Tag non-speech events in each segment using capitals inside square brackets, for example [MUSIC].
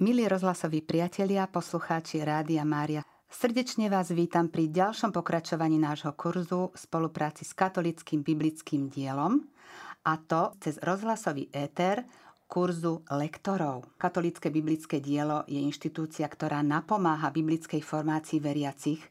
Milí rozhlasoví priatelia, poslucháči Rádia Mária, srdečne vás vítam pri ďalšom pokračovaní nášho kurzu v spolupráci s katolickým biblickým dielom a to cez rozhlasový éter kurzu lektorov. Katolické biblické dielo je inštitúcia, ktorá napomáha biblickej formácii veriacich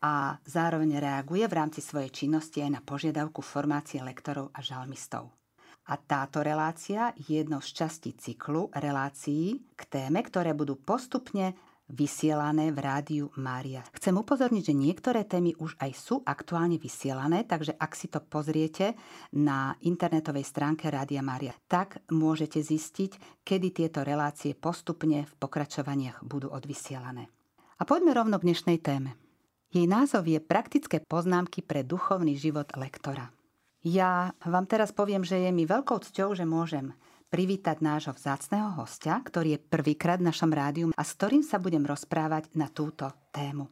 a zároveň reaguje v rámci svojej činnosti aj na požiadavku formácie lektorov a žalmistov. A táto relácia je jednou z častí cyklu relácií k téme, ktoré budú postupne vysielané v rádiu Mária. Chcem upozorniť, že niektoré témy už aj sú aktuálne vysielané, takže ak si to pozriete na internetovej stránke Rádia Mária, tak môžete zistiť, kedy tieto relácie postupne v pokračovaniach budú odvysielané. A poďme rovno k dnešnej téme. Jej názov je Praktické poznámky pre duchovný život lektora. Ja vám teraz poviem, že je mi veľkou cťou, že môžem privítať nášho vzácného hostia, ktorý je prvýkrát v našom rádiu a s ktorým sa budem rozprávať na túto tému.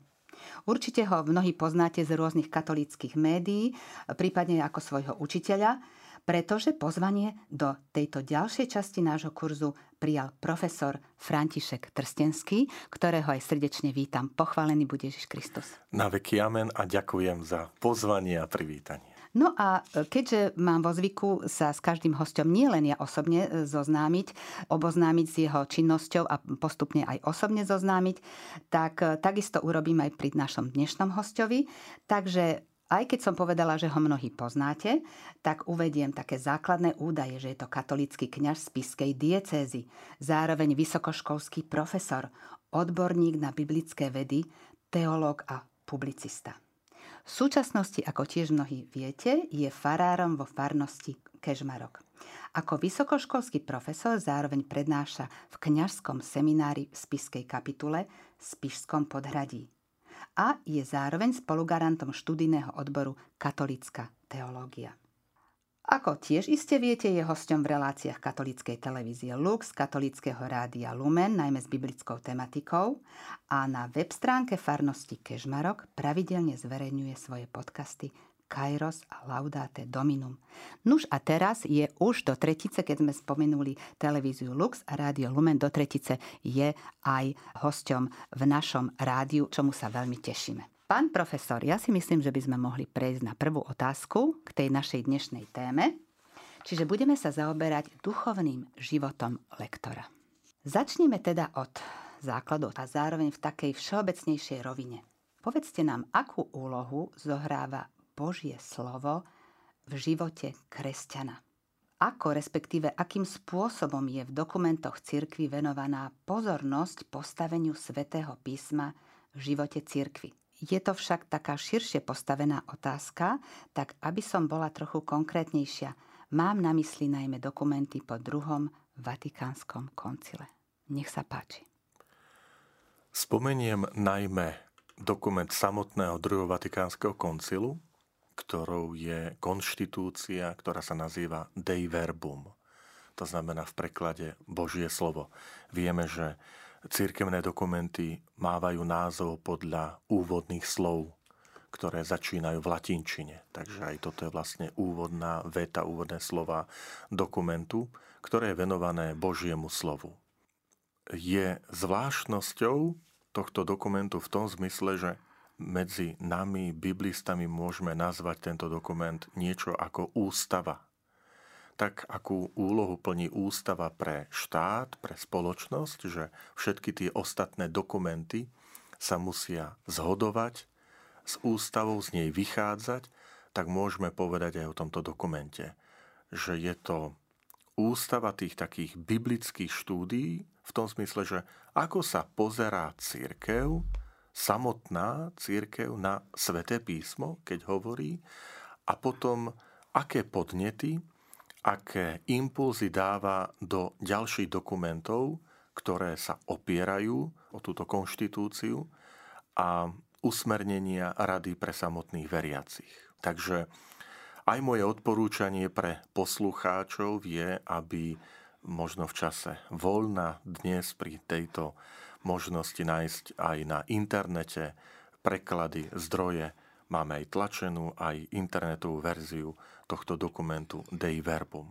Určite ho mnohí poznáte z rôznych katolíckých médií, prípadne ako svojho učiteľa, pretože pozvanie do tejto ďalšej časti nášho kurzu prijal profesor František Trstenský, ktorého aj srdečne vítam. Pochválený bude Ježiš Kristus. Na veky amen a ďakujem za pozvanie a privítanie. No a e, keďže mám vo zvyku sa s každým hostom nielen ja osobne e, zoznámiť, oboznámiť s jeho činnosťou a postupne aj osobne zoznámiť, tak e, takisto urobím aj pri našom dnešnom hostovi. Takže aj keď som povedala, že ho mnohí poznáte, tak uvediem také základné údaje, že je to katolický kňaž z Piskej diecézy, zároveň vysokoškolský profesor, odborník na biblické vedy, teológ a publicista. V súčasnosti, ako tiež mnohí viete, je farárom vo farnosti Kežmarok. Ako vysokoškolský profesor zároveň prednáša v kňažskom seminári v Spiskej kapitule v Spišskom podhradí. A je zároveň spolugarantom študijného odboru Katolická teológia. Ako tiež iste viete, je hosťom v reláciách katolíckej televízie Lux, katolického rádia Lumen, najmä s biblickou tematikou a na web stránke farnosti Kežmarok pravidelne zverejňuje svoje podcasty Kairos a Laudate Dominum. Nuž a teraz je už do tretice, keď sme spomenuli televíziu Lux a rádio Lumen, do tretice je aj hosťom v našom rádiu, čomu sa veľmi tešíme. Pán profesor, ja si myslím, že by sme mohli prejsť na prvú otázku k tej našej dnešnej téme. Čiže budeme sa zaoberať duchovným životom lektora. Začneme teda od základu a zároveň v takej všeobecnejšej rovine. Povedzte nám, akú úlohu zohráva Božie slovo v živote kresťana. Ako, respektíve akým spôsobom je v dokumentoch cirkvy venovaná pozornosť postaveniu svätého písma v živote cirkvy. Je to však taká širšie postavená otázka, tak aby som bola trochu konkrétnejšia, mám na mysli najmä dokumenty po druhom Vatikánskom koncile. Nech sa páči. Spomeniem najmä dokument samotného druhého Vatikánskeho koncilu, ktorou je konštitúcia, ktorá sa nazýva Dei Verbum. To znamená v preklade Božie slovo. Vieme, že Církevné dokumenty mávajú názov podľa úvodných slov, ktoré začínajú v latinčine. Takže aj toto je vlastne úvodná veta, úvodné slova dokumentu, ktoré je venované Božiemu slovu. Je zvláštnosťou tohto dokumentu v tom zmysle, že medzi nami, biblistami, môžeme nazvať tento dokument niečo ako ústava tak akú úlohu plní ústava pre štát, pre spoločnosť, že všetky tie ostatné dokumenty sa musia zhodovať s ústavou, z nej vychádzať, tak môžeme povedať aj o tomto dokumente, že je to ústava tých takých biblických štúdií v tom smysle, že ako sa pozerá církev, samotná církev na sveté písmo, keď hovorí, a potom aké podnety aké impulzy dáva do ďalších dokumentov, ktoré sa opierajú o túto konštitúciu a usmernenia rady pre samotných veriacich. Takže aj moje odporúčanie pre poslucháčov je, aby možno v čase voľna dnes pri tejto možnosti nájsť aj na internete preklady, zdroje. Máme aj tlačenú, aj internetovú verziu tohto dokumentu Dei Verbum.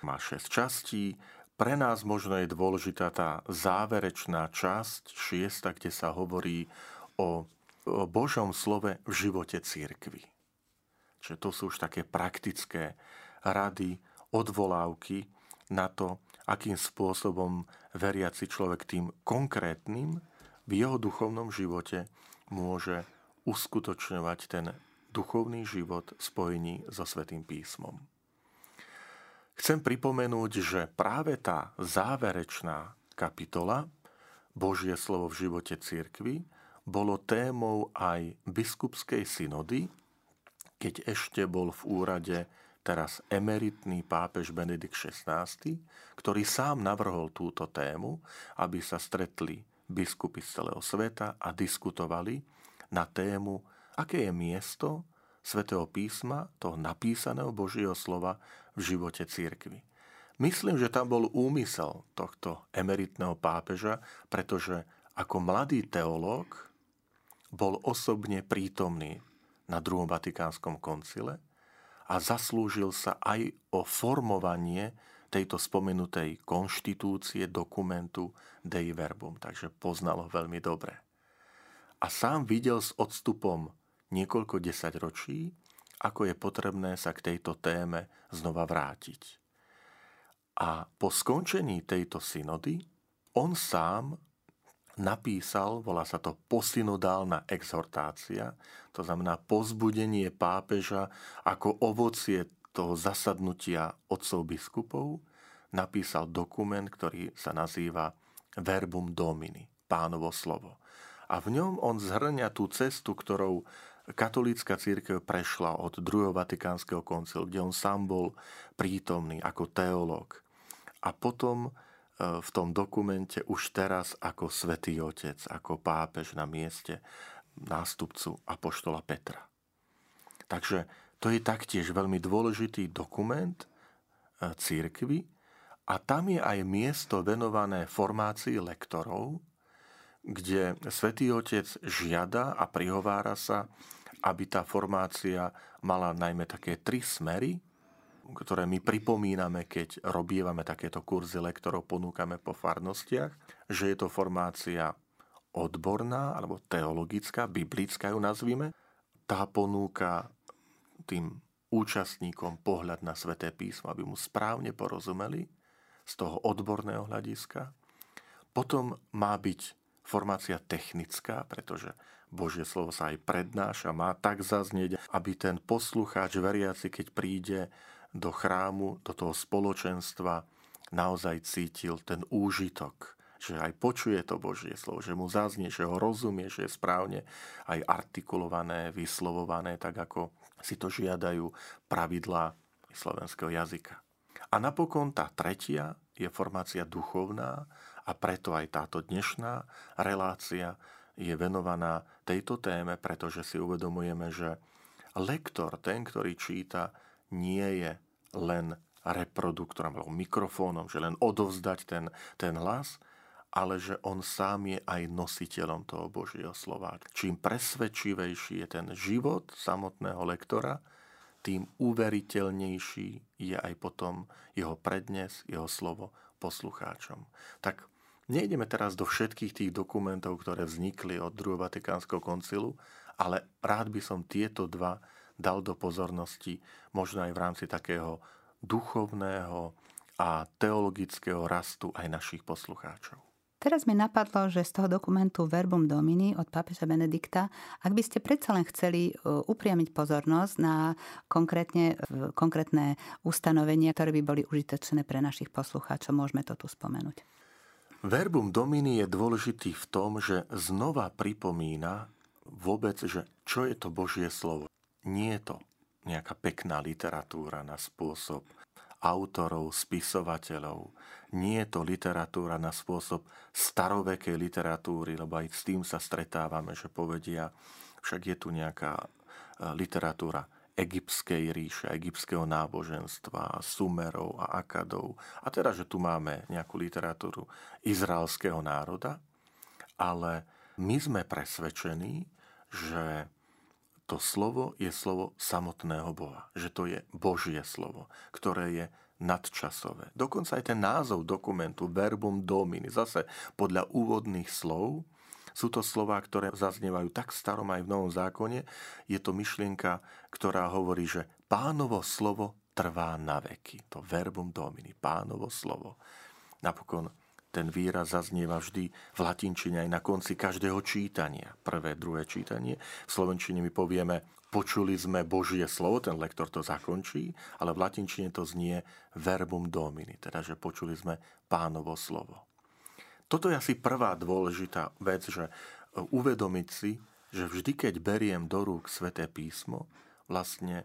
Má 6 častí. pre nás možno je dôležitá tá záverečná časť šiesta, kde sa hovorí o, Božom slove v živote církvy. Čiže to sú už také praktické rady, odvolávky na to, akým spôsobom veriaci človek tým konkrétnym v jeho duchovnom živote môže uskutočňovať ten duchovný život v spojení so Svetým písmom. Chcem pripomenúť, že práve tá záverečná kapitola Božie slovo v živote cirkvy bolo témou aj biskupskej synody, keď ešte bol v úrade teraz emeritný pápež Benedikt XVI, ktorý sám navrhol túto tému, aby sa stretli biskupy z celého sveta a diskutovali na tému, aké je miesto svätého písma, toho napísaného Božieho slova v živote církvy. Myslím, že tam bol úmysel tohto emeritného pápeža, pretože ako mladý teológ bol osobne prítomný na druhom Vatikánskom koncile a zaslúžil sa aj o formovanie tejto spomenutej konštitúcie dokumentu Dei Verbum, takže poznal ho veľmi dobre. A sám videl s odstupom niekoľko desaťročí, ako je potrebné sa k tejto téme znova vrátiť. A po skončení tejto synody on sám napísal, volá sa to posynodálna exhortácia, to znamená pozbudenie pápeža ako ovocie toho zasadnutia otcov biskupov, napísal dokument, ktorý sa nazýva Verbum Domini, pánovo slovo. A v ňom on zhrňa tú cestu, ktorou katolícka církev prešla od druhého vatikánskeho koncilu, kde on sám bol prítomný ako teológ. A potom e, v tom dokumente už teraz ako svätý Otec, ako pápež na mieste nástupcu Apoštola Petra. Takže to je taktiež veľmi dôležitý dokument e, církvy a tam je aj miesto venované formácii lektorov, kde svätý Otec žiada a prihovára sa aby tá formácia mala najmä také tri smery, ktoré my pripomíname, keď robievame takéto kurzy lektorov, ponúkame po farnostiach, že je to formácia odborná alebo teologická, biblická ju nazvime. Tá ponúka tým účastníkom pohľad na sveté písmo, aby mu správne porozumeli z toho odborného hľadiska. Potom má byť formácia technická, pretože Božie slovo sa aj prednáša, má tak zaznieť, aby ten poslucháč veriaci, keď príde do chrámu, do toho spoločenstva, naozaj cítil ten úžitok, že aj počuje to Božie slovo, že mu zaznie, že ho rozumie, že je správne aj artikulované, vyslovované, tak ako si to žiadajú pravidlá slovenského jazyka. A napokon tá tretia je formácia duchovná, a preto aj táto dnešná relácia je venovaná tejto téme, pretože si uvedomujeme, že lektor, ten, ktorý číta, nie je len reproduktorom alebo mikrofónom, že len odovzdať ten, ten hlas, ale že on sám je aj nositeľom toho Božieho slova. Čím presvedčivejší je ten život samotného lektora, tým uveriteľnejší je aj potom jeho prednes, jeho slovo poslucháčom. Tak Nejdeme teraz do všetkých tých dokumentov, ktoré vznikli od druhého Vatikánskeho koncilu, ale rád by som tieto dva dal do pozornosti, možno aj v rámci takého duchovného a teologického rastu aj našich poslucháčov. Teraz mi napadlo, že z toho dokumentu Verbum Domini od pápeža Benedikta, ak by ste predsa len chceli e, upriamiť pozornosť na konkrétne, konkrétne ustanovenia, ktoré by boli užitočné pre našich poslucháčov, môžeme to tu spomenúť. Verbum Domini je dôležitý v tom, že znova pripomína vôbec, že čo je to Božie slovo. Nie je to nejaká pekná literatúra na spôsob autorov, spisovateľov. Nie je to literatúra na spôsob starovekej literatúry, lebo aj s tým sa stretávame, že povedia, však je tu nejaká e, literatúra egyptskej ríše, egyptského náboženstva, sumerov a akadov. A teda, že tu máme nejakú literatúru izraelského národa, ale my sme presvedčení, že to slovo je slovo samotného Boha. Že to je Božie slovo, ktoré je nadčasové. Dokonca aj ten názov dokumentu Verbum Domini, zase podľa úvodných slov, sú to slova, ktoré zaznievajú tak v starom aj v novom zákone. Je to myšlienka, ktorá hovorí, že pánovo slovo trvá na veky. To verbum domini, pánovo slovo. Napokon ten výraz zaznieva vždy v latinčine aj na konci každého čítania. Prvé, druhé čítanie. V slovenčine my povieme, počuli sme Božie slovo, ten lektor to zakončí, ale v latinčine to znie verbum domini, teda že počuli sme pánovo slovo. Toto je asi prvá dôležitá vec, že e, uvedomiť si, že vždy, keď beriem do rúk sväté písmo, vlastne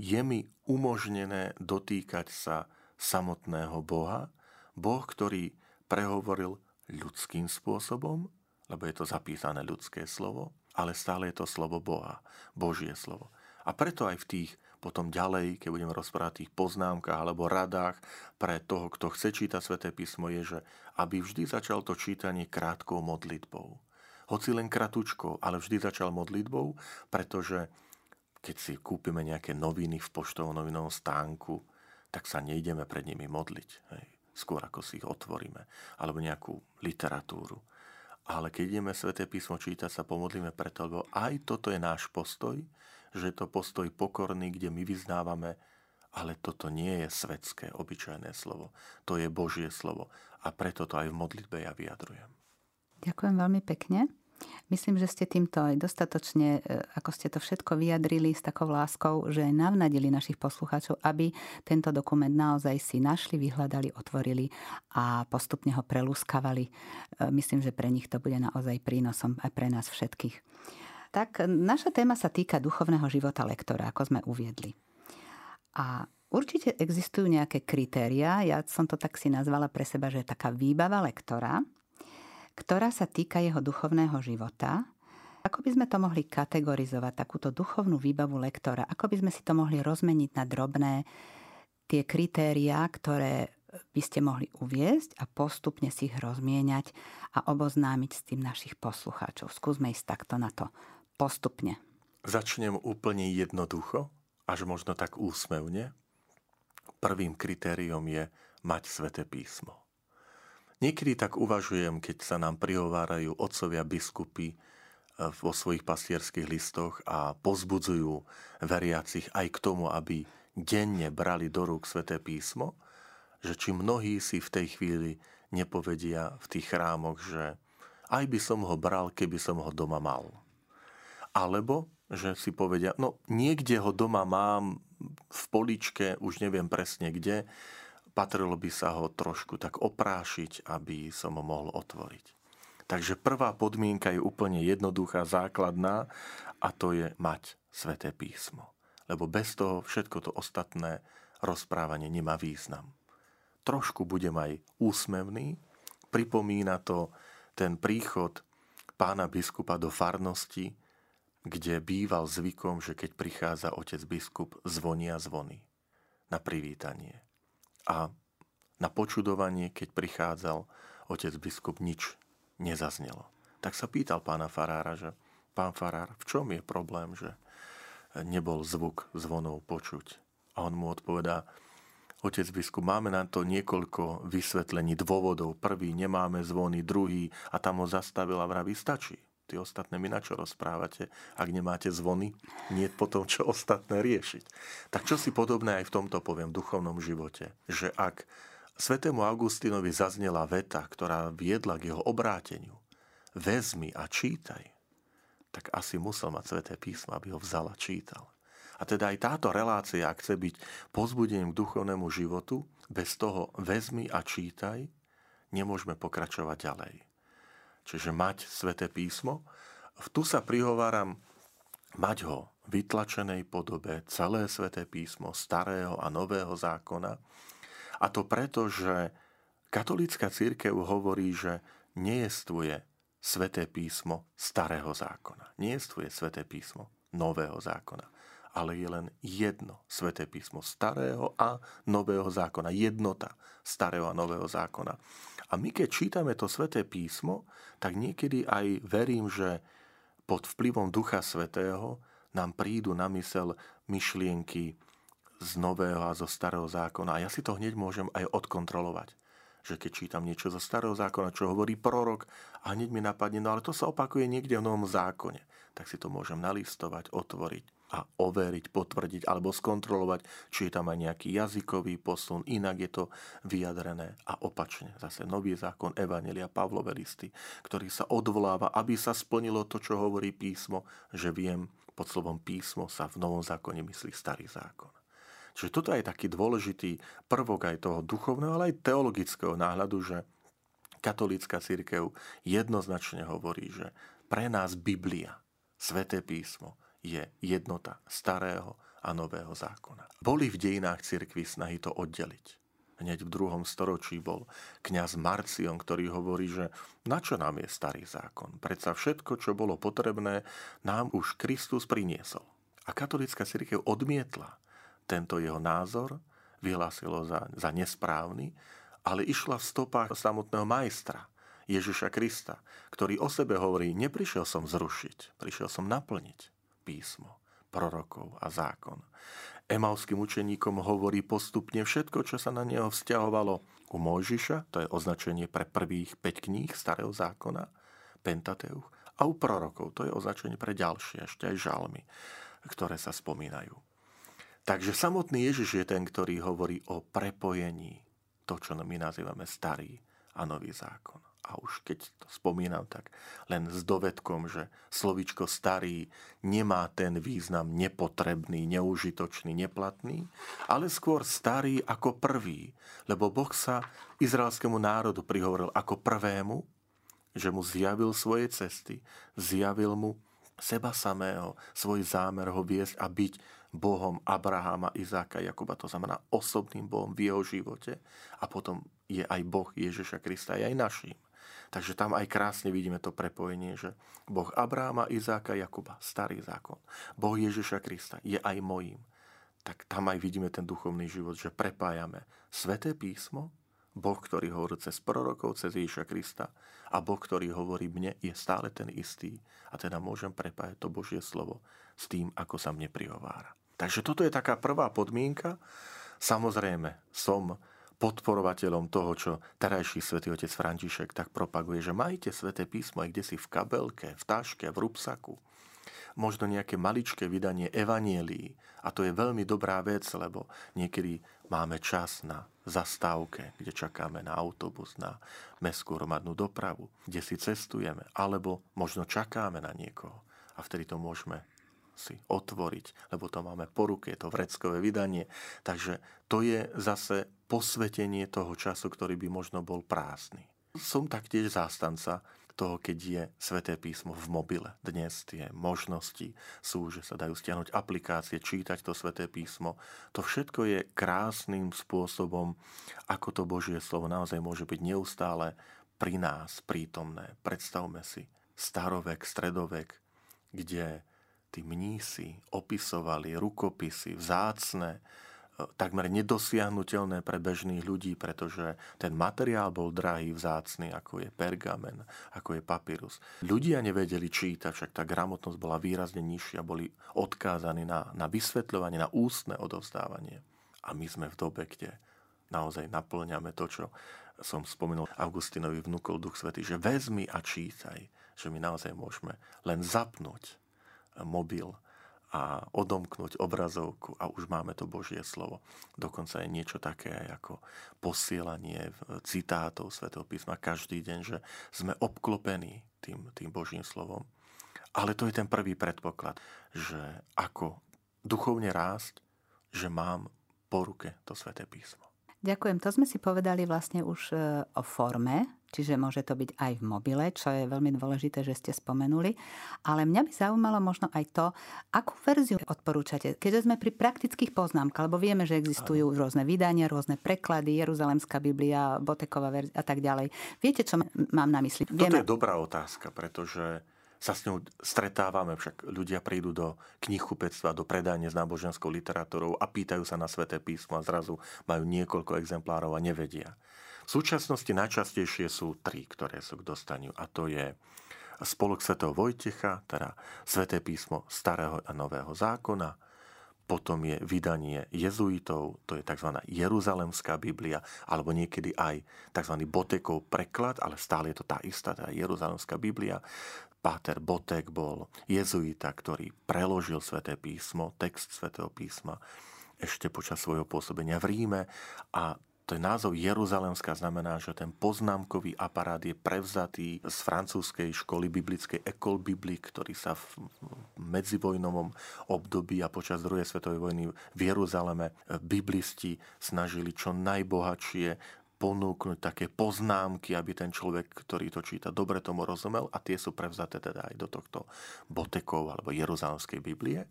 je mi umožnené dotýkať sa samotného Boha, Boh, ktorý prehovoril ľudským spôsobom, lebo je to zapísané ľudské slovo, ale stále je to slovo Boha, Božie slovo. A preto aj v tých potom ďalej, keď budeme rozprávať o tých poznámkach alebo radách pre toho, kto chce čítať sväté písmo, je, že aby vždy začal to čítanie krátkou modlitbou. Hoci len kratučkou, ale vždy začal modlitbou, pretože keď si kúpime nejaké noviny v poštovom novinovom stánku, tak sa nejdeme pred nimi modliť. Hej. Skôr ako si ich otvoríme. Alebo nejakú literatúru. Ale keď ideme sväté písmo čítať, sa pomodlíme preto, lebo aj toto je náš postoj, že je to postoj pokorný, kde my vyznávame, ale toto nie je svetské, obyčajné slovo. To je Božie slovo. A preto to aj v modlitbe ja vyjadrujem. Ďakujem veľmi pekne. Myslím, že ste týmto aj dostatočne, e, ako ste to všetko vyjadrili s takou láskou, že aj navnadili našich poslucháčov, aby tento dokument naozaj si našli, vyhľadali, otvorili a postupne ho prelúskavali. E, myslím, že pre nich to bude naozaj prínosom aj pre nás všetkých tak naša téma sa týka duchovného života lektora, ako sme uviedli. A určite existujú nejaké kritéria, ja som to tak si nazvala pre seba, že je taká výbava lektora, ktorá sa týka jeho duchovného života. Ako by sme to mohli kategorizovať, takúto duchovnú výbavu lektora? Ako by sme si to mohli rozmeniť na drobné tie kritériá, ktoré by ste mohli uviezť a postupne si ich rozmieňať a oboznámiť s tým našich poslucháčov. Skúsme ísť takto na to postupne. Začnem úplne jednoducho, až možno tak úsmevne. Prvým kritériom je mať sveté písmo. Niekedy tak uvažujem, keď sa nám prihovárajú otcovia biskupy eh, vo svojich pastierských listoch a pozbudzujú veriacich aj k tomu, aby denne brali do rúk sveté písmo, že či mnohí si v tej chvíli nepovedia v tých chrámoch, že aj by som ho bral, keby som ho doma mal. Alebo, že si povedia, no niekde ho doma mám v poličke, už neviem presne kde, patrilo by sa ho trošku tak oprášiť, aby som ho mohol otvoriť. Takže prvá podmienka je úplne jednoduchá, základná a to je mať sveté písmo. Lebo bez toho všetko to ostatné rozprávanie nemá význam. Trošku budem aj úsmevný, pripomína to ten príchod pána biskupa do farnosti, kde býval zvykom, že keď prichádza otec biskup, zvonia zvony na privítanie. A na počudovanie, keď prichádzal otec biskup, nič nezaznelo. Tak sa pýtal pána farára, že pán farár, v čom je problém, že nebol zvuk zvonov počuť? A on mu odpovedá, Otec biskup, máme na to niekoľko vysvetlení, dôvodov. Prvý, nemáme zvony, druhý a tam ho zastavil a vraví, stačí. Tí ostatné mi na čo rozprávate, ak nemáte zvony, nie potom čo ostatné riešiť. Tak čo si podobné aj v tomto poviem v duchovnom živote, že ak svetému Augustinovi zaznela veta, ktorá viedla k jeho obráteniu, vezmi a čítaj, tak asi musel mať sveté písmo, aby ho vzal a čítal. A teda aj táto relácia, ak chce byť pozbudením k duchovnému životu, bez toho vezmi a čítaj, nemôžeme pokračovať ďalej čiže mať sveté písmo. Tu sa prihováram mať ho v vytlačenej podobe, celé sveté písmo starého a nového zákona. A to preto, že katolícka církev hovorí, že nejestvuje sveté písmo starého zákona. Nejestvuje sveté písmo nového zákona. Ale je len jedno sveté písmo starého a nového zákona. Jednota starého a nového zákona. A my keď čítame to sveté písmo, tak niekedy aj verím, že pod vplyvom Ducha Svetého nám prídu na mysel myšlienky z nového a zo starého zákona. A ja si to hneď môžem aj odkontrolovať. Že keď čítam niečo zo starého zákona, čo hovorí prorok, a hneď mi napadne, no ale to sa opakuje niekde v novom zákone. Tak si to môžem nalistovať, otvoriť a overiť, potvrdiť alebo skontrolovať, či je tam aj nejaký jazykový posun, inak je to vyjadrené. A opačne, zase nový zákon Evanelia Pavlové listy, ktorý sa odvoláva, aby sa splnilo to, čo hovorí písmo, že viem, pod slovom písmo sa v novom zákone myslí starý zákon. Čiže toto je taký dôležitý prvok aj toho duchovného, ale aj teologického náhľadu, že katolícka církev jednoznačne hovorí, že pre nás Biblia, Sveté písmo, je jednota starého a nového zákona. Boli v dejinách cirkvi snahy to oddeliť. Hneď v druhom storočí bol kňaz Marcion, ktorý hovorí, že na čo nám je starý zákon? Predsa všetko, čo bolo potrebné, nám už Kristus priniesol. A katolická cirkev odmietla tento jeho názor vyhlásilo za, za nesprávny, ale išla v stopách samotného majstra, Ježiša Krista, ktorý o sebe hovorí, neprišiel som zrušiť, prišiel som naplniť písmo, prorokov a zákon. Emauským učeníkom hovorí postupne všetko, čo sa na neho vzťahovalo u Mojžiša, to je označenie pre prvých 5 kníh starého zákona, Pentateuch, a u prorokov, to je označenie pre ďalšie, ešte aj žalmy, ktoré sa spomínajú. Takže samotný Ježiš je ten, ktorý hovorí o prepojení, to, čo my nazývame starý a nový zákon. A už keď to spomínam, tak len s dovedkom, že slovičko starý nemá ten význam nepotrebný, neužitočný, neplatný, ale skôr starý ako prvý, lebo Boh sa izraelskému národu prihovoril ako prvému, že mu zjavil svoje cesty, zjavil mu seba samého, svoj zámer ho viesť a byť Bohom Abraháma, Izáka, Jakuba, to znamená osobným Bohom v jeho živote. A potom je aj Boh Ježiša Krista, je aj naším. Takže tam aj krásne vidíme to prepojenie, že Boh Abraháma, Izáka, Jakuba, starý zákon, Boh Ježiša Krista je aj mojím. Tak tam aj vidíme ten duchovný život, že prepájame sveté písmo, Boh, ktorý hovorí cez prorokov, cez Ježiša Krista a Boh, ktorý hovorí mne, je stále ten istý a teda môžem prepájať to Božie slovo s tým, ako sa mne prihovára. Takže toto je taká prvá podmienka. Samozrejme, som podporovateľom toho, čo terajší svätý otec František tak propaguje, že majte sväté písmo aj kde si v kabelke, v taške, v rupsaku. Možno nejaké maličké vydanie evanielí. A to je veľmi dobrá vec, lebo niekedy máme čas na zastávke, kde čakáme na autobus, na mestskú hromadnú dopravu, kde si cestujeme, alebo možno čakáme na niekoho. A vtedy to môžeme si otvoriť, lebo to máme po ruke, je to vreckové vydanie. Takže to je zase posvetenie toho času, ktorý by možno bol prázdny. Som taktiež zástanca toho, keď je sveté písmo v mobile. Dnes tie možnosti sú, že sa dajú stiahnuť aplikácie, čítať to sveté písmo. To všetko je krásnym spôsobom, ako to Božie slovo naozaj môže byť neustále pri nás prítomné. Predstavme si starovek, stredovek, kde tí mnísi opisovali rukopisy vzácne, takmer nedosiahnutelné pre bežných ľudí, pretože ten materiál bol drahý, vzácny, ako je pergamen, ako je papyrus. Ľudia nevedeli čítať, však tá gramotnosť bola výrazne nižšia, boli odkázaní na, na vysvetľovanie, na ústne odovzdávanie. A my sme v dobe, kde naozaj naplňame to, čo som spomenul Augustinovi vnúkol Duch Svety, že vezmi a čítaj, že my naozaj môžeme len zapnúť mobil a odomknúť obrazovku a už máme to Božie slovo. Dokonca je niečo také ako posielanie citátov svätého písma každý deň, že sme obklopení tým, tým Božím slovom. Ale to je ten prvý predpoklad, že ako duchovne rásť, že mám po ruke to sväté písmo. Ďakujem. To sme si povedali vlastne už e, o forme, čiže môže to byť aj v mobile, čo je veľmi dôležité, že ste spomenuli. Ale mňa by zaujímalo možno aj to, akú verziu odporúčate. Keďže sme pri praktických poznámkach, lebo vieme, že existujú Aj. rôzne vydania, rôzne preklady, Jeruzalemská Biblia, Boteková verzia a tak ďalej. Viete, čo mám na mysli? Toto vieme... je dobrá otázka, pretože sa s ňou stretávame, však ľudia prídu do knihkupectva, do predajne s náboženskou literatúrou a pýtajú sa na sveté písmo a zrazu majú niekoľko exemplárov a nevedia. V súčasnosti najčastejšie sú tri, ktoré sú k dostaniu a to je spolok svätého Vojtecha, teda sveté písmo starého a nového zákona, potom je vydanie jezuitov, to je tzv. Jeruzalemská Biblia, alebo niekedy aj tzv. Botekov preklad, ale stále je to tá istá, tá Jeruzalemská Biblia. Páter Botek bol jezuita, ktorý preložil sväté písmo, text svätého písma ešte počas svojho pôsobenia v Ríme a je názov Jeruzalemská znamená, že ten poznámkový aparát je prevzatý z francúzskej školy biblickej Ecole Biblique, ktorý sa v medzivojnovom období a počas druhej svetovej vojny v Jeruzaleme biblisti snažili čo najbohatšie ponúknuť také poznámky, aby ten človek, ktorý to číta, dobre tomu rozumel a tie sú prevzaté teda aj do tohto Botekov alebo Jeruzalemskej Biblie.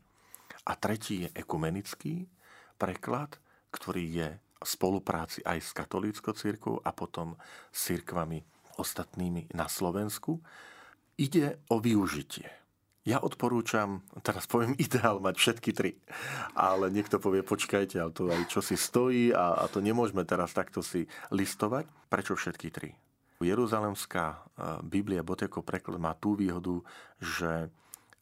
A tretí je ekumenický preklad, ktorý je spolupráci aj s katolíckou církou a potom s církvami ostatnými na Slovensku. Ide o využitie. Ja odporúčam, teraz poviem [LAUGHS] ideál mať všetky tri, ale niekto povie, počkajte, ale to aj čo si stojí a, a to nemôžeme teraz takto si listovať. Prečo všetky tri? Jeruzalemská e, Biblia Boteko preklad má tú výhodu, že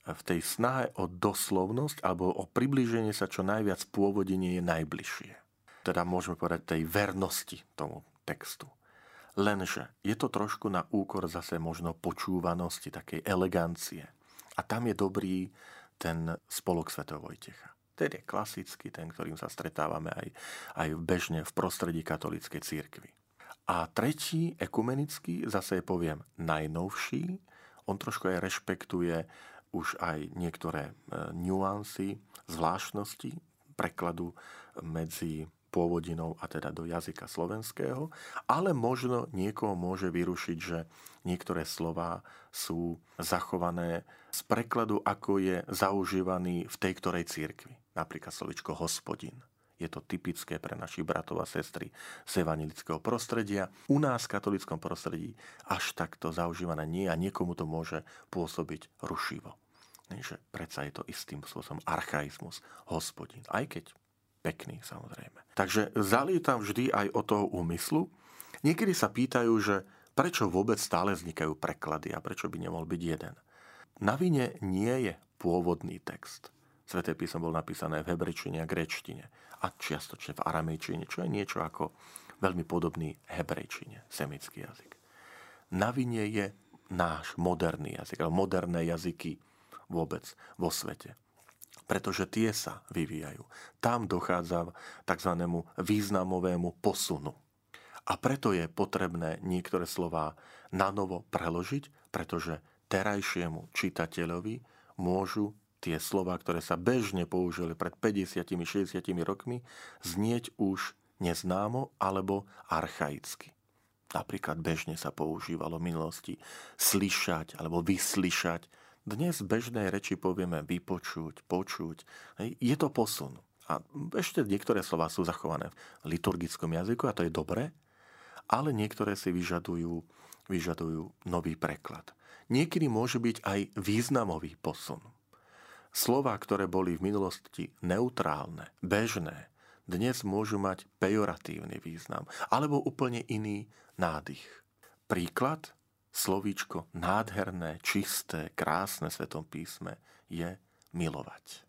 v tej snahe o doslovnosť alebo o priblíženie sa čo najviac pôvodenie je najbližšie teda môžeme povedať tej vernosti tomu textu. Lenže je to trošku na úkor zase možno počúvanosti, takej elegancie. A tam je dobrý ten spolok Sv. Vojtecha. Ten je klasický, ten, ktorým sa stretávame aj, aj bežne v prostredí katolíckej církvy. A tretí, ekumenický, zase je poviem najnovší, on trošku aj rešpektuje už aj niektoré e, nuancy, zvláštnosti prekladu medzi pôvodinou a teda do jazyka slovenského, ale možno niekoho môže vyrušiť, že niektoré slová sú zachované z prekladu, ako je zaužívaný v tej ktorej církvi. Napríklad slovičko hospodin. Je to typické pre našich bratov a sestry z evanilického prostredia. U nás v katolickom prostredí až takto zaužívané nie a niekomu to môže pôsobiť rušivo. že predsa je to istým spôsobom archaizmus, hospodin. Aj keď pekný samozrejme. Takže zalietam vždy aj od toho úmyslu. Niekedy sa pýtajú, že prečo vôbec stále vznikajú preklady a prečo by nemohol byť jeden. Na vine nie je pôvodný text. Sveté písmo bol napísané v hebrejčine a gréčtine a čiastočne v aramejčine, čo je niečo ako veľmi podobný hebrejčine, semický jazyk. Na vine je náš moderný jazyk, alebo moderné jazyky vôbec vo svete pretože tie sa vyvíjajú. Tam dochádza tzv. významovému posunu. A preto je potrebné niektoré slová nanovo preložiť, pretože terajšiemu čitateľovi môžu tie slova, ktoré sa bežne použili pred 50-60 rokmi, znieť už neznámo alebo archaicky. Napríklad bežne sa používalo v minulosti slyšať alebo vyslyšať, dnes v bežnej reči povieme vypočuť, počuť. Je to posun. A ešte niektoré slova sú zachované v liturgickom jazyku a to je dobré, ale niektoré si vyžadujú, vyžadujú nový preklad. Niekedy môže byť aj významový posun. Slova, ktoré boli v minulosti neutrálne, bežné, dnes môžu mať pejoratívny význam alebo úplne iný nádych. Príklad slovíčko nádherné, čisté, krásne v Svetom písme je milovať.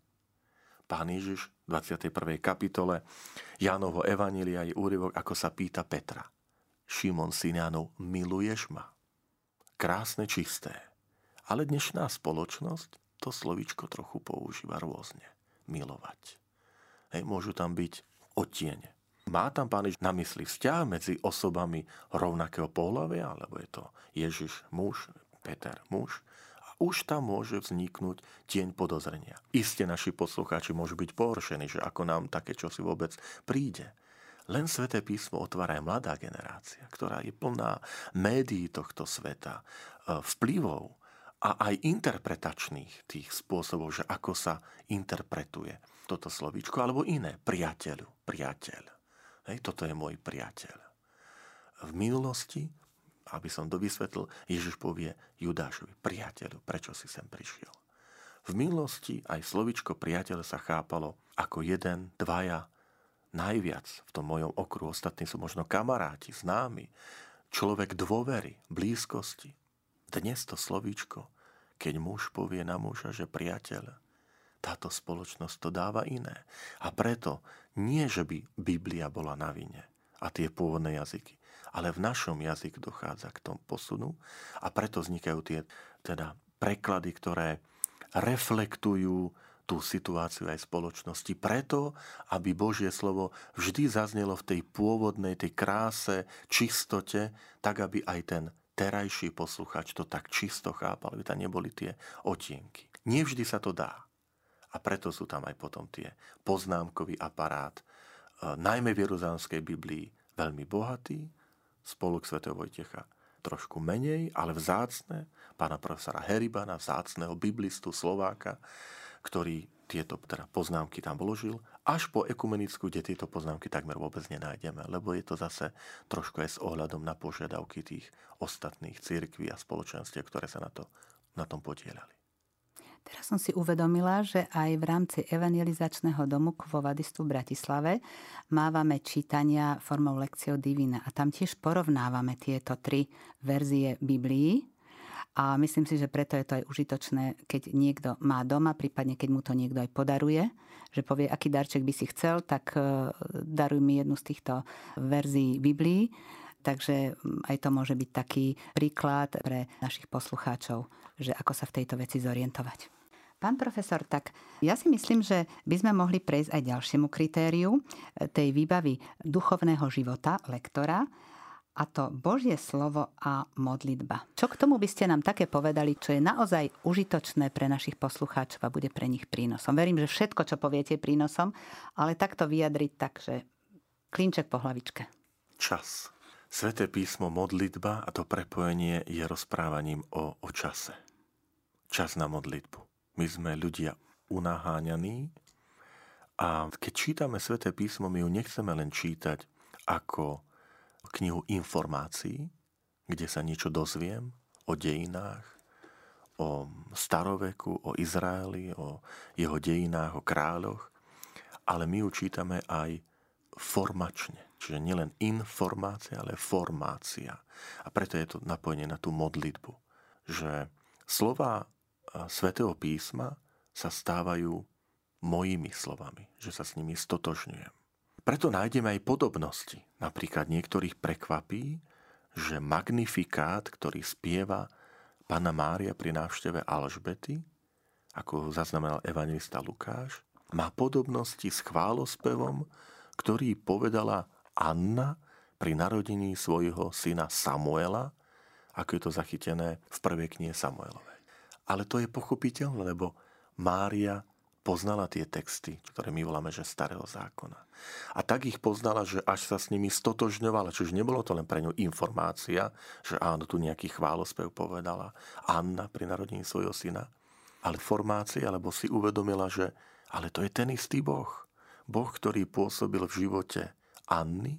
Pán Ježiš v 21. kapitole Jánovo Evanília je úryvok, ako sa pýta Petra. Šimon Sinánov, miluješ ma? Krásne, čisté. Ale dnešná spoločnosť to slovíčko trochu používa rôzne. Milovať. Hej, môžu tam byť otiene, má tam pán na mysli vzťah medzi osobami rovnakého pohľavia, alebo je to Ježiš muž, Peter muž. A už tam môže vzniknúť tieň podozrenia. Isté naši poslucháči môžu byť pohoršení, že ako nám také čosi vôbec príde. Len Sveté písmo otvára aj mladá generácia, ktorá je plná médií tohto sveta, e, vplyvov a aj interpretačných tých spôsobov, že ako sa interpretuje toto slovíčko, alebo iné, priateľu, priateľ. Hej, toto je môj priateľ. V minulosti, aby som to vysvetlil, Ježiš povie Judášovi, priateľu, prečo si sem prišiel. V minulosti aj slovičko priateľ sa chápalo ako jeden, dvaja, najviac v tom mojom okruhu. Ostatní sú možno kamaráti, známi, človek dôvery, blízkosti. Dnes to slovíčko, keď muž povie na muža, že priateľ, táto spoločnosť to dáva iné. A preto nie, že by Biblia bola na vine a tie pôvodné jazyky, ale v našom jazyku dochádza k tomu posunu a preto vznikajú tie teda preklady, ktoré reflektujú tú situáciu aj spoločnosti. Preto, aby Božie slovo vždy zaznelo v tej pôvodnej, tej kráse, čistote, tak aby aj ten terajší posluchač to tak čisto chápal, aby tam neboli tie otienky. Nevždy sa to dá. A preto sú tam aj potom tie poznámkový aparát, e, najmä v Jeruzalemskej Biblii veľmi bohatý, spolok svätého Vojtecha trošku menej, ale vzácne, pána profesora Heribana, vzácného biblistu Slováka, ktorý tieto teda poznámky tam vložil, až po ekumenickú, kde tieto poznámky takmer vôbec nenájdeme, lebo je to zase trošku aj s ohľadom na požiadavky tých ostatných církví a spoločenstiev, ktoré sa na, to, na tom podielali. Teraz som si uvedomila, že aj v rámci evangelizačného domu Kvovadistu v Bratislave mávame čítania formou Lekcio Divina a tam tiež porovnávame tieto tri verzie Biblii, a myslím si, že preto je to aj užitočné, keď niekto má doma, prípadne keď mu to niekto aj podaruje, že povie, aký darček by si chcel, tak e, daruj mi jednu z týchto verzií Biblii. Takže aj to môže byť taký príklad pre našich poslucháčov, že ako sa v tejto veci zorientovať. Pán profesor, tak ja si myslím, že by sme mohli prejsť aj ďalšiemu kritériu tej výbavy duchovného života lektora, a to Božie slovo a modlitba. Čo k tomu by ste nám také povedali, čo je naozaj užitočné pre našich poslucháčov a bude pre nich prínosom? Verím, že všetko, čo poviete, je prínosom, ale takto vyjadriť tak, že klinček po hlavičke. Čas. Sveté písmo, modlitba a to prepojenie je rozprávaním o, o čase. Čas na modlitbu. My sme ľudia unaháňaní a keď čítame Sveté písmo, my ju nechceme len čítať ako knihu informácií, kde sa niečo dozviem o dejinách, o staroveku, o Izraeli, o jeho dejinách, o kráľoch, ale my ju čítame aj formačne. Čiže nielen informácia, ale formácia. A preto je to napojenie na tú modlitbu. Že slova svätého písma sa stávajú mojimi slovami, že sa s nimi stotožňujem. Preto nájdeme aj podobnosti. Napríklad niektorých prekvapí, že magnifikát, ktorý spieva Pana Mária pri návšteve Alžbety, ako zaznamenal evangelista Lukáš, má podobnosti s chválospevom, ktorý povedala Anna pri narodení svojho syna Samuela, ako je to zachytené v prvej knihe Samuelovej. Ale to je pochopiteľné, lebo Mária poznala tie texty, ktoré my voláme, že starého zákona. A tak ich poznala, že až sa s nimi stotožňovala, čiže nebolo to len pre ňu informácia, že áno, tu nejaký chválospev povedala Anna pri narodení svojho syna, ale formácia, alebo si uvedomila, že ale to je ten istý Boh. Boh, ktorý pôsobil v živote Anny,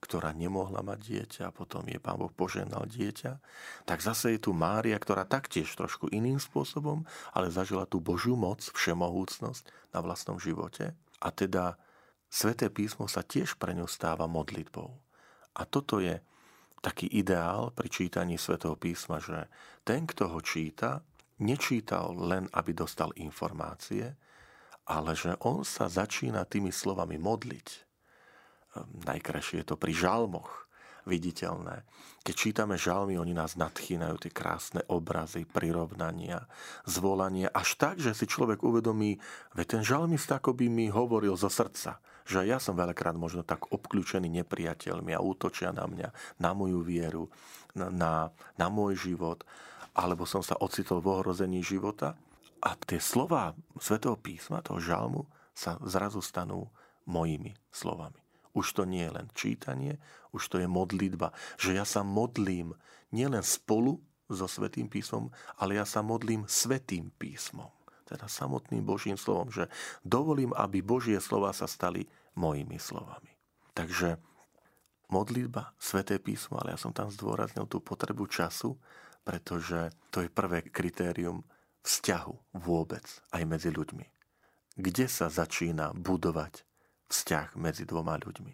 ktorá nemohla mať dieťa a potom je pán Boh poženal dieťa, tak zase je tu Mária, ktorá taktiež trošku iným spôsobom, ale zažila tú Božiu moc, všemohúcnosť na vlastnom živote. A teda Sveté písmo sa tiež pre ňu stáva modlitbou. A toto je taký ideál pri čítaní Svetého písma, že ten, kto ho číta, nečítal len, aby dostal informácie, ale že on sa začína tými slovami modliť najkrajšie je to pri žalmoch viditeľné. Keď čítame žalmy, oni nás nadchýnajú, tie krásne obrazy, prirovnania, zvolanie, až tak, že si človek uvedomí, veď ten žalmista ako by mi hovoril zo srdca, že ja som veľakrát možno tak obklúčený nepriateľmi a útočia na mňa, na moju vieru, na, na, na môj život, alebo som sa ocitol v ohrození života. A tie slova Svetého písma, toho žalmu, sa zrazu stanú mojimi slovami. Už to nie je len čítanie, už to je modlitba. Že ja sa modlím nielen spolu so Svetým písmom, ale ja sa modlím Svetým písmom. Teda samotným Božím slovom, že dovolím, aby Božie slova sa stali mojimi slovami. Takže modlitba, Sveté písmo, ale ja som tam zdôraznil tú potrebu času, pretože to je prvé kritérium vzťahu vôbec aj medzi ľuďmi. Kde sa začína budovať vzťah medzi dvoma ľuďmi.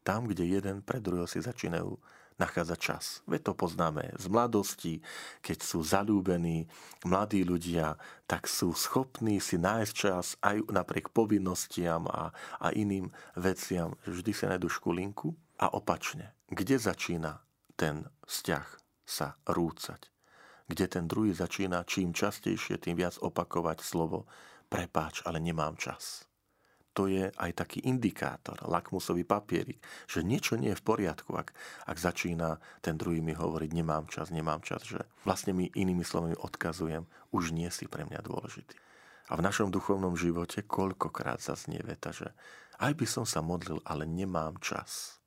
Tam, kde jeden pre druhého si začínajú nachádza čas. Veď to poznáme z mladosti, keď sú zalúbení mladí ľudia, tak sú schopní si nájsť čas aj napriek povinnostiam a, a iným veciam, vždy si nájdu škulinku a opačne. Kde začína ten vzťah sa rúcať? Kde ten druhý začína čím častejšie, tým viac opakovať slovo prepáč, ale nemám čas to je aj taký indikátor, lakmusový papierik, že niečo nie je v poriadku, ak, ak začína ten druhý mi hovoriť, nemám čas, nemám čas, že vlastne mi inými slovami odkazujem, už nie si pre mňa dôležitý. A v našom duchovnom živote koľkokrát zaznie veta, že aj by som sa modlil, ale nemám čas.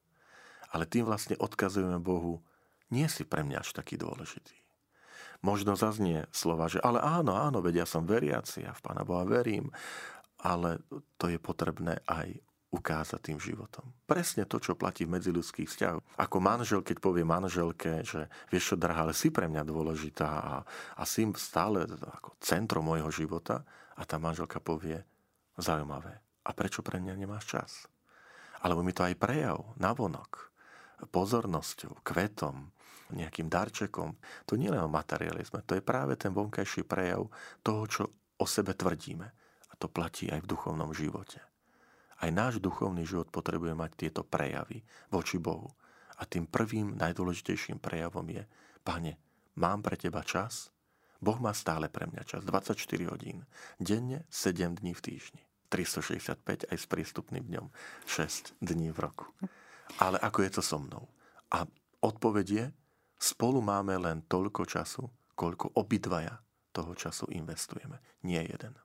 Ale tým vlastne odkazujeme Bohu, nie si pre mňa až taký dôležitý. Možno zaznie slova, že ale áno, áno, vedia ja som veriaci, ja v Pána Boha verím, ale to je potrebné aj ukázať tým životom. Presne to, čo platí v medziludských vzťahoch. Ako manžel, keď povie manželke, že vieš čo, drahá, ale si pre mňa dôležitá a, a si stále ako centrom môjho života a tá manželka povie, zaujímavé, a prečo pre mňa nemáš čas? Alebo mi to aj prejav, navonok, pozornosťou, kvetom, nejakým darčekom. To nie len o materializme, to je práve ten vonkajší prejav toho, čo o sebe tvrdíme to platí aj v duchovnom živote. Aj náš duchovný život potrebuje mať tieto prejavy voči Bohu. A tým prvým najdôležitejším prejavom je, Pane, mám pre Teba čas? Boh má stále pre mňa čas, 24 hodín, denne 7 dní v týždni. 365 aj s prístupným dňom, 6 dní v roku. Ale ako je to so mnou? A odpoveď je, spolu máme len toľko času, koľko obidvaja toho času investujeme. Nie jeden.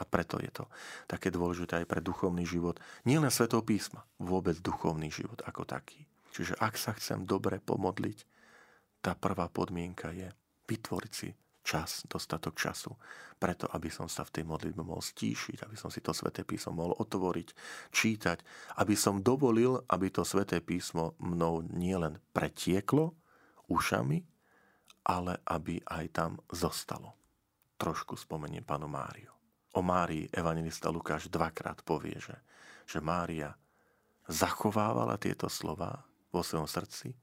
A preto je to také dôležité aj pre duchovný život. Nie len Svetého písma, vôbec duchovný život ako taký. Čiže ak sa chcem dobre pomodliť, tá prvá podmienka je vytvoriť si čas, dostatok času, preto aby som sa v tej modlitbe mohol stíšiť, aby som si to Sveté písmo mohol otvoriť, čítať, aby som dovolil, aby to Sveté písmo mnou nielen pretieklo ušami, ale aby aj tam zostalo. Trošku spomeniem panu Máriu. O Márii evangelista Lukáš dvakrát povie, že, že Mária zachovávala tieto slova vo svojom srdci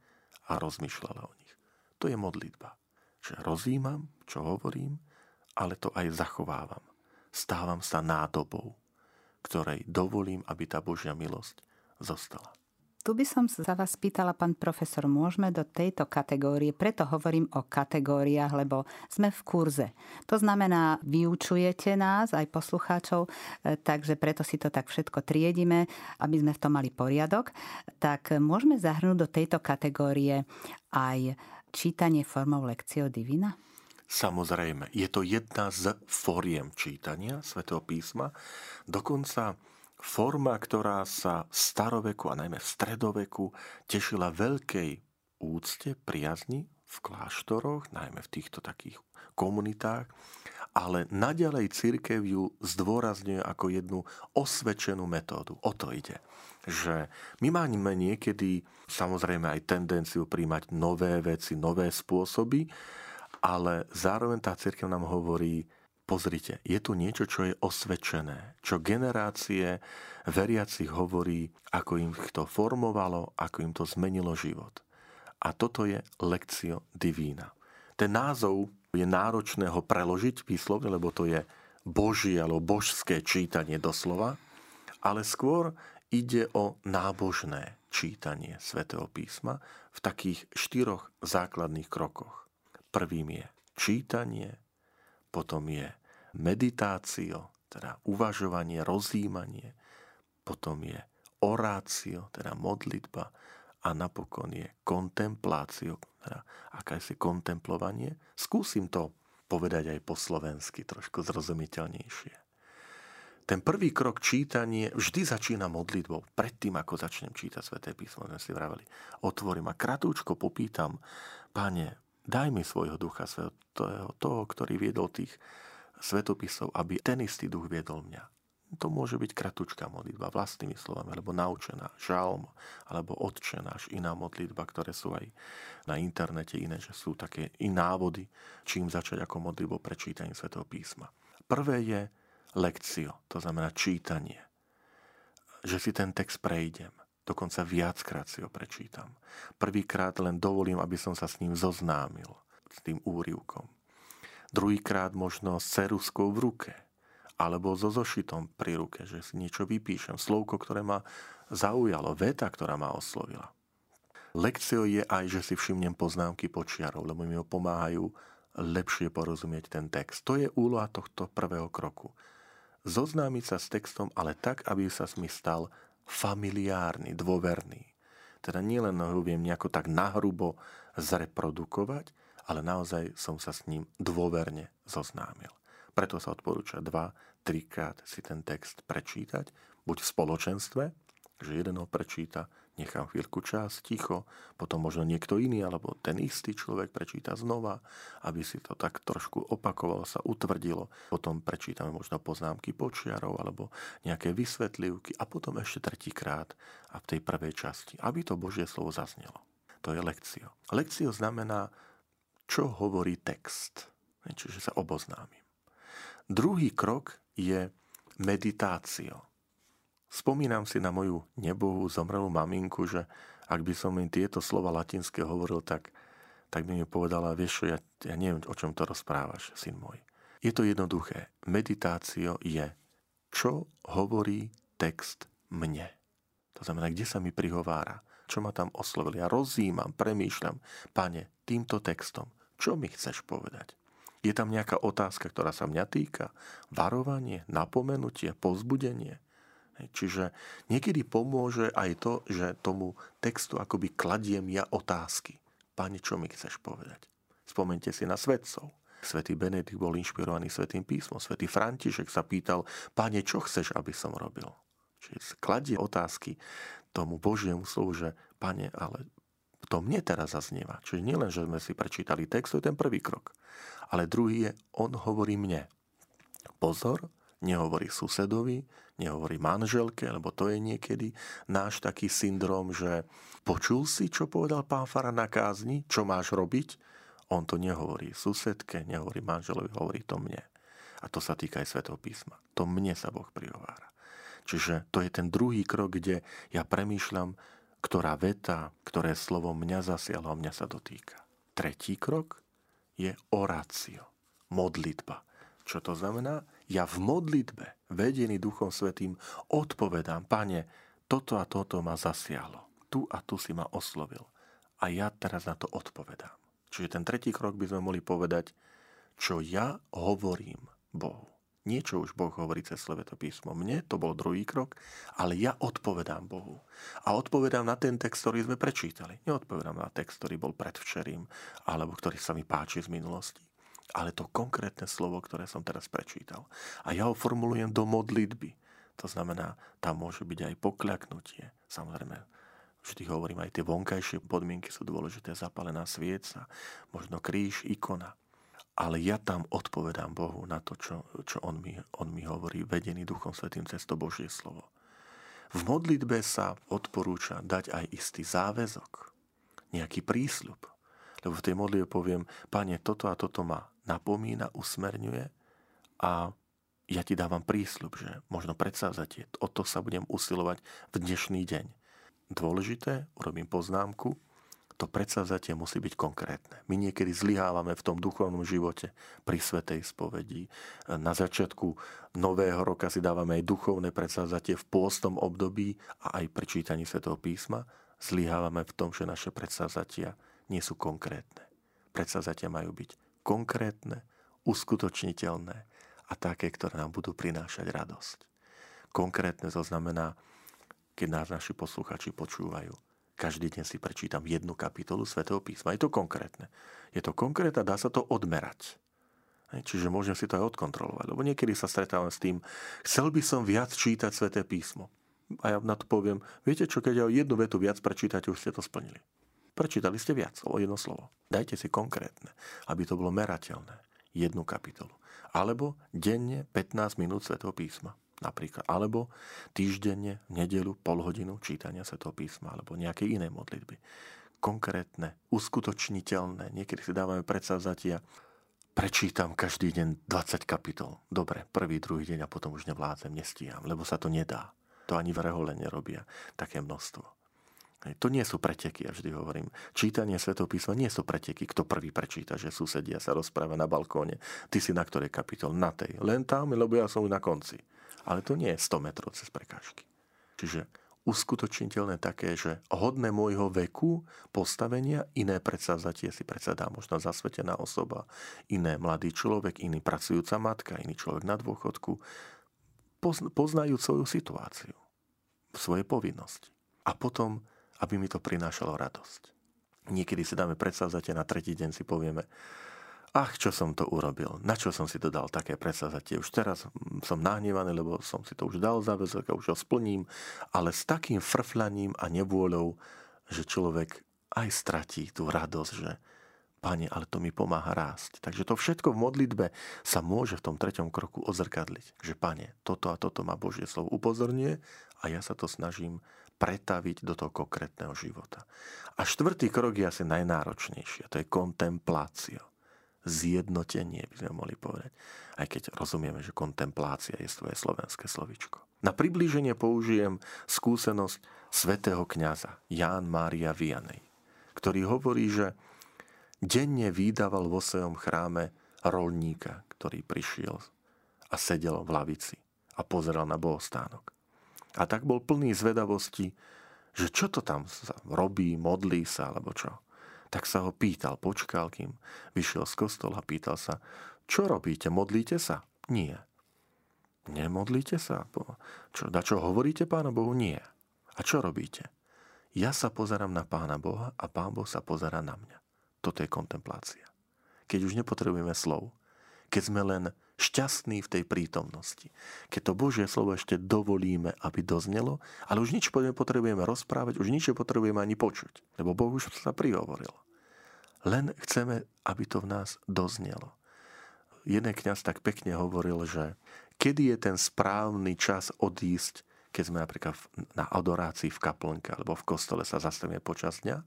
a rozmýšľala o nich. To je modlitba. Že rozímam, čo hovorím, ale to aj zachovávam. Stávam sa nádobou, ktorej dovolím, aby tá Božia milosť zostala. Tu by som sa vás pýtala, pán profesor, môžeme do tejto kategórie, preto hovorím o kategóriách, lebo sme v kurze. To znamená, vyučujete nás, aj poslucháčov, e, takže preto si to tak všetko triedime, aby sme v tom mali poriadok. Tak môžeme zahrnúť do tejto kategórie aj čítanie formou Lekcio Divina? Samozrejme, je to jedna z foriem čítania svätého písma. Dokonca forma, ktorá sa v staroveku a najmä v stredoveku tešila veľkej úcte, priazni v kláštoroch, najmä v týchto takých komunitách, ale naďalej církev ju zdôrazňuje ako jednu osvedčenú metódu. O to ide. Že my máme niekedy samozrejme aj tendenciu príjmať nové veci, nové spôsoby, ale zároveň tá církev nám hovorí, Pozrite, je tu niečo, čo je osvedčené, čo generácie veriacich hovorí, ako im to formovalo, ako im to zmenilo život. A toto je lekcio divína. Ten názov je náročné ho preložiť výslovne, lebo to je božie alebo božské čítanie doslova, ale skôr ide o nábožné čítanie svätého písma v takých štyroch základných krokoch. Prvým je čítanie, potom je meditácio, teda uvažovanie, rozjímanie, potom je orácio, teda modlitba a napokon je kontemplácio, teda akési kontemplovanie. Skúsim to povedať aj po slovensky, trošku zrozumiteľnejšie. Ten prvý krok čítanie vždy začína modlitbou. Predtým, ako začnem čítať Sveté písmo, sme si vraveli, otvorím a kratúčko popýtam, Pane, daj mi svojho ducha svetého, toho, ktorý viedol tých svetopisov, aby ten istý duch viedol mňa. To môže byť kratučká modlitba vlastnými slovami, alebo naučená, žalm, alebo odčenáš, iná modlitba, ktoré sú aj na internete iné, že sú také i návody, čím začať ako modlitbu pre čítanie Svetého písma. Prvé je lekcio, to znamená čítanie. Že si ten text prejdem. Dokonca viackrát si ho prečítam. Prvýkrát len dovolím, aby som sa s ním zoznámil, s tým úrivkom. Druhýkrát možno s ceruskou v ruke, alebo so zošitom pri ruke, že si niečo vypíšem, slovko, ktoré ma zaujalo, veta, ktorá ma oslovila. Lekciou je aj, že si všimnem poznámky počiarov, lebo mi ho pomáhajú lepšie porozumieť ten text. To je úloha tohto prvého kroku. Zoznámiť sa s textom, ale tak, aby sa mi stal familiárny, dôverný. Teda nielen ho viem nejako tak nahrubo zreprodukovať, ale naozaj som sa s ním dôverne zoznámil. Preto sa odporúča dva, trikrát si ten text prečítať, buď v spoločenstve, že jeden ho prečíta, nechám chvíľku čas, ticho, potom možno niekto iný, alebo ten istý človek prečíta znova, aby si to tak trošku opakovalo, sa utvrdilo. Potom prečítame možno poznámky počiarov, alebo nejaké vysvetlivky a potom ešte tretíkrát a v tej prvej časti, aby to Božie slovo zaznelo. To je lekcio. Lekcio znamená, čo hovorí text. Čiže sa oboznámim. Druhý krok je meditácio. Spomínam si na moju nebohú zomrelú maminku, že ak by som im tieto slova latinské hovoril, tak, tak by mi povedala, vieš čo, ja, ja neviem, o čom to rozprávaš, syn môj. Je to jednoduché. Meditácio je, čo hovorí text mne. To znamená, kde sa mi prihovára, čo ma tam oslovil. Ja rozímam, premýšľam, pane, týmto textom, čo mi chceš povedať? Je tam nejaká otázka, ktorá sa mňa týka? Varovanie, napomenutie, pozbudenie? Čiže niekedy pomôže aj to, že tomu textu akoby kladiem ja otázky. Pane, čo mi chceš povedať? Spomente si na svetcov. Svetý Benedikt bol inšpirovaný Svetým písmom. Svetý František sa pýtal, Pane, čo chceš, aby som robil? Čiže kladie otázky tomu Božiemu slovu, že Pane, ale to mne teraz zaznieva. Čiže nielen, že sme si prečítali text, to je ten prvý krok. Ale druhý je, on hovorí mne. Pozor, nehovorí susedovi, nehovorí manželke, lebo to je niekedy náš taký syndrom, že počul si, čo povedal pán Fara na kázni, čo máš robiť? On to nehovorí susedke, nehovorí manželovi, hovorí to mne. A to sa týka aj Svetého písma. To mne sa Boh prihovára. Čiže to je ten druhý krok, kde ja premýšľam, ktorá veta, ktoré slovo mňa zasialo a mňa sa dotýka. Tretí krok je orácio, modlitba. Čo to znamená? Ja v modlitbe, vedený Duchom Svetým, odpovedám, Pane, toto a toto ma zasialo. Tu a tu si ma oslovil. A ja teraz na to odpovedám. Čiže ten tretí krok by sme mohli povedať, čo ja hovorím Bohu. Niečo už Boh hovorí cez Sloveto písmo. Mne to bol druhý krok, ale ja odpovedám Bohu. A odpovedám na ten text, ktorý sme prečítali. Neodpovedám na text, ktorý bol predvčerým, alebo ktorý sa mi páči z minulosti ale to konkrétne slovo, ktoré som teraz prečítal. A ja ho formulujem do modlitby. To znamená, tam môže byť aj pokľaknutie. Samozrejme, vždy hovorím, aj tie vonkajšie podmienky sú dôležité. Zapalená svieca, možno kríž, ikona. Ale ja tam odpovedám Bohu na to, čo, čo on, mi, on mi hovorí, vedený Duchom Svetým cez to Božie slovo. V modlitbe sa odporúča dať aj istý záväzok, nejaký prísľub. Lebo v tej modlitbe poviem, pane, toto a toto ma napomína, usmerňuje a ja ti dávam prísľub, že možno predsavzatie, o to sa budem usilovať v dnešný deň. Dôležité, urobím poznámku, to predsavzatie musí byť konkrétne. My niekedy zlyhávame v tom duchovnom živote pri svetej spovedi. Na začiatku nového roka si dávame aj duchovné predsavzatie v pôstom období a aj pri čítaní svetého písma. Zlyhávame v tom, že naše predsavzatia nie sú konkrétne. Predsavzatia majú byť konkrétne, uskutočniteľné a také, ktoré nám budú prinášať radosť. Konkrétne to znamená, keď nás naši posluchači počúvajú. Každý deň si prečítam jednu kapitolu Svetého písma. Je to konkrétne. Je to konkrétne dá sa to odmerať. Čiže môžem si to aj odkontrolovať. Lebo niekedy sa stretávam s tým, chcel by som viac čítať Sveté písmo. A ja na to poviem, viete čo, keď ja jednu vetu viac prečítate, už ste to splnili. Prečítali ste viac o jedno slovo. Dajte si konkrétne, aby to bolo merateľné. Jednu kapitolu. Alebo denne 15 minút Svetého písma. Napríklad. Alebo týždenne, nedelu, pol hodinu čítania Svetého písma. Alebo nejaké iné modlitby. Konkrétne, uskutočniteľné. Niekedy si dávame predsavzatia. Prečítam každý deň 20 kapitol. Dobre, prvý, druhý deň a potom už nevládzem, nestíham, lebo sa to nedá. To ani v rehole nerobia také množstvo To nie sú preteky, ja vždy hovorím. Čítanie svetopísma nie sú preteky. Kto prvý prečíta, že susedia sa rozpráva na balkóne. Ty si na ktorej kapitol? Na tej. Len tam, lebo ja som na konci. Ale to nie je 100 metrov cez prekážky. Čiže uskutočniteľné také, že hodné môjho veku, postavenia, iné predsavzatie si predsa možno zasvetená osoba, iné mladý človek, iný pracujúca matka, iný človek na dôchodku, poznajú svoju situáciu, svoje povinnosti. A potom aby mi to prinášalo radosť. Niekedy si dáme predsavzatie, na tretí deň si povieme, ach, čo som to urobil, na čo som si to dal také predsavzatie. Už teraz som nahnevaný, lebo som si to už dal záväzok a už ho splním, ale s takým frfľaním a nevôľou, že človek aj stratí tú radosť, že Pane, ale to mi pomáha rásť. Takže to všetko v modlitbe sa môže v tom treťom kroku ozrkadliť. Že Pane, toto a toto ma Božie slovo upozorňuje a ja sa to snažím pretaviť do toho konkrétneho života. A štvrtý krok je asi najnáročnejší, a to je kontemplácia. Zjednotenie, by sme mohli povedať. Aj keď rozumieme, že kontemplácia je svoje slovenské slovičko. Na priblíženie použijem skúsenosť svätého kňaza Ján Mária Vianej, ktorý hovorí, že denne vydával vo svojom chráme rolníka, ktorý prišiel a sedel v lavici a pozeral na bohostánok. A tak bol plný zvedavosti, že čo to tam sa robí, modlí sa, alebo čo. Tak sa ho pýtal, počkal, kým vyšiel z kostola, pýtal sa, čo robíte, modlíte sa? Nie. Nemodlíte sa? Čo, da čo hovoríte Pána Bohu? Nie. A čo robíte? Ja sa pozerám na Pána Boha a Pán Boh sa pozera na mňa. Toto je kontemplácia. Keď už nepotrebujeme slov, keď sme len šťastní v tej prítomnosti. Keď to Božie slovo ešte dovolíme, aby doznelo, ale už nič potrebujeme rozprávať, už nič potrebujeme ani počuť, lebo Boh už sa prihovoril. Len chceme, aby to v nás doznelo. Jeden kňaz tak pekne hovoril, že kedy je ten správny čas odísť, keď sme napríklad na adorácii v kaplnke alebo v kostole sa zastavíme počas dňa,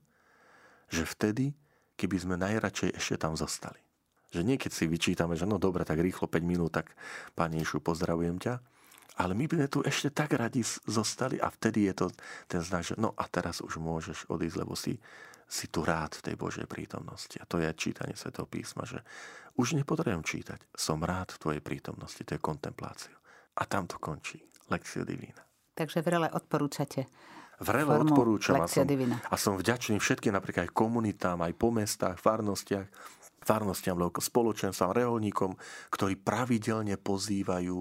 že vtedy, keby sme najradšej ešte tam zostali že niekedy si vyčítame, že no dobre, tak rýchlo 5 minút, tak Pani Ješu, pozdravujem ťa. Ale my by sme tu ešte tak radi zostali a vtedy je to ten znak, že no a teraz už môžeš odísť, lebo si, si tu rád v tej Božej prítomnosti. A to je čítanie Svetého písma, že už nepotrebujem čítať. Som rád v tvojej prítomnosti. To je kontemplácia. A tam to končí. Lekcia divína. Takže vrele odporúčate vrele odporúčam a som, a som vďačný všetkým napríklad aj komunitám, aj po mestách, farnostiach, farnostiam, spoločenstvám, reholníkom, ktorí pravidelne pozývajú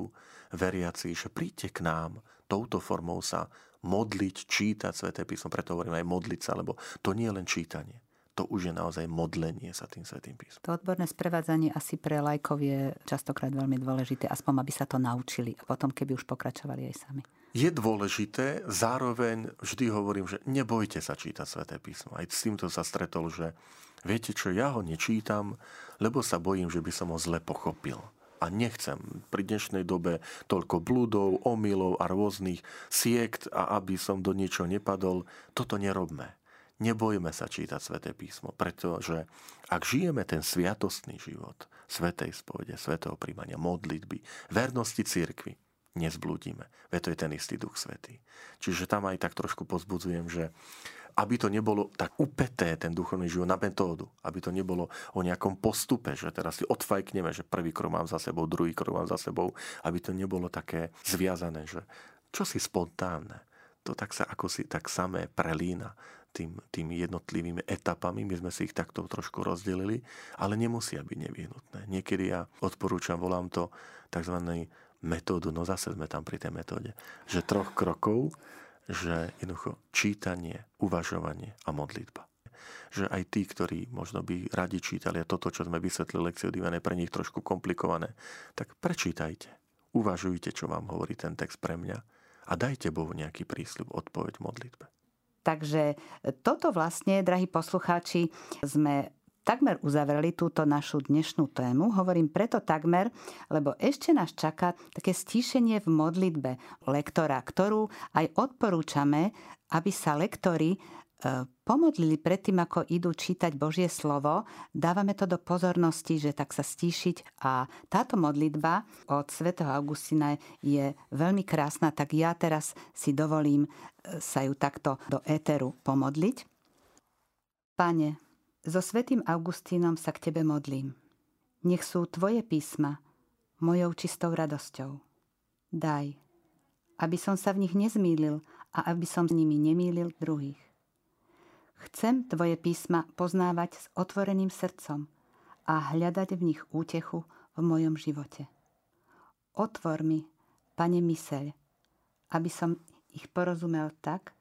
veriaci, že príďte k nám touto formou sa modliť, čítať Sveté písmo. Preto hovorím aj modliť sa, lebo to nie je len čítanie. To už je naozaj modlenie sa tým Svetým písmom. To odborné sprevádzanie asi pre lajkov je častokrát veľmi dôležité, aspoň aby sa to naučili a potom keby už pokračovali aj sami. Je dôležité, zároveň vždy hovorím, že nebojte sa čítať Sveté písmo. Aj s týmto sa stretol, že Viete čo, ja ho nečítam, lebo sa bojím, že by som ho zle pochopil. A nechcem pri dnešnej dobe toľko blúdov, omylov a rôznych siekt a aby som do niečo nepadol, toto nerobme. Nebojme sa čítať Sveté písmo, pretože ak žijeme ten sviatostný život, Svetej spovede, Svetého príjmania, modlitby, vernosti cirkvi, nezblúdime. Veď to je ten istý Duch Svetý. Čiže tam aj tak trošku pozbudzujem, že aby to nebolo tak upeté, ten duchovný život na metódu. Aby to nebolo o nejakom postupe, že teraz si odfajkneme, že prvý krok mám za sebou, druhý krok mám za sebou. Aby to nebolo také zviazané, že čo si spontánne. To tak sa ako si tak samé prelína tým, tými jednotlivými etapami. My sme si ich takto trošku rozdelili, ale nemusia byť nevyhnutné. Niekedy ja odporúčam, volám to tzv. metódu, no zase sme tam pri tej metóde, že troch krokov, že jednoducho čítanie, uvažovanie a modlitba. Že aj tí, ktorí možno by radi čítali a toto, čo sme vysvetlili lekciu Divane, pre nich trošku komplikované, tak prečítajte, uvažujte, čo vám hovorí ten text pre mňa a dajte Bohu nejaký prísľub, odpoveď v modlitbe. Takže toto vlastne, drahí poslucháči, sme takmer uzavreli túto našu dnešnú tému. Hovorím preto takmer, lebo ešte nás čaká také stíšenie v modlitbe lektora, ktorú aj odporúčame, aby sa lektori pomodlili predtým, ako idú čítať Božie slovo, dávame to do pozornosti, že tak sa stíšiť a táto modlitba od svätého Augustina je veľmi krásna, tak ja teraz si dovolím e, sa ju takto do éteru pomodliť. Pane, so svätým Augustínom sa k Tebe modlím. Nech sú Tvoje písma mojou čistou radosťou. Daj, aby som sa v nich nezmýlil a aby som s nimi nemýlil druhých. Chcem Tvoje písma poznávať s otvoreným srdcom a hľadať v nich útechu v mojom živote. Otvor mi, Pane, myseľ, aby som ich porozumel tak,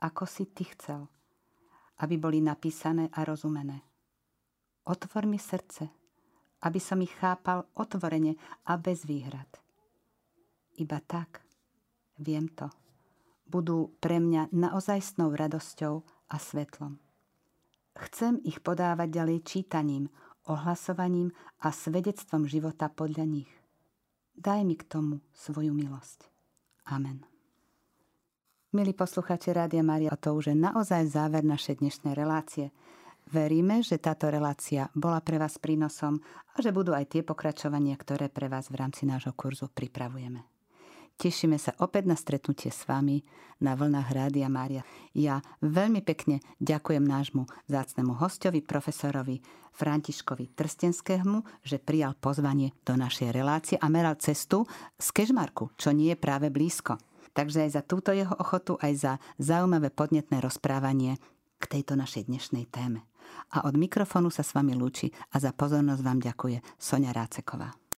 ako si Ty chcel, aby boli napísané a rozumené. Otvor mi srdce, aby som ich chápal otvorene a bez výhrad. Iba tak, viem to, budú pre mňa naozajstnou radosťou a svetlom. Chcem ich podávať ďalej čítaním, ohlasovaním a svedectvom života podľa nich. Daj mi k tomu svoju milosť. Amen. Milí posluchači Rádia Maria, to už je naozaj záver našej dnešnej relácie. Veríme, že táto relácia bola pre vás prínosom a že budú aj tie pokračovania, ktoré pre vás v rámci nášho kurzu pripravujeme. Tešíme sa opäť na stretnutie s vami na vlnách Rádia Mária. Ja veľmi pekne ďakujem nášmu zácnemu hostovi, profesorovi Františkovi Trstenskému, že prijal pozvanie do našej relácie a meral cestu z Kežmarku, čo nie je práve blízko. Takže aj za túto jeho ochotu, aj za zaujímavé podnetné rozprávanie k tejto našej dnešnej téme. A od mikrofónu sa s vami lúči a za pozornosť vám ďakuje Sonia Ráceková.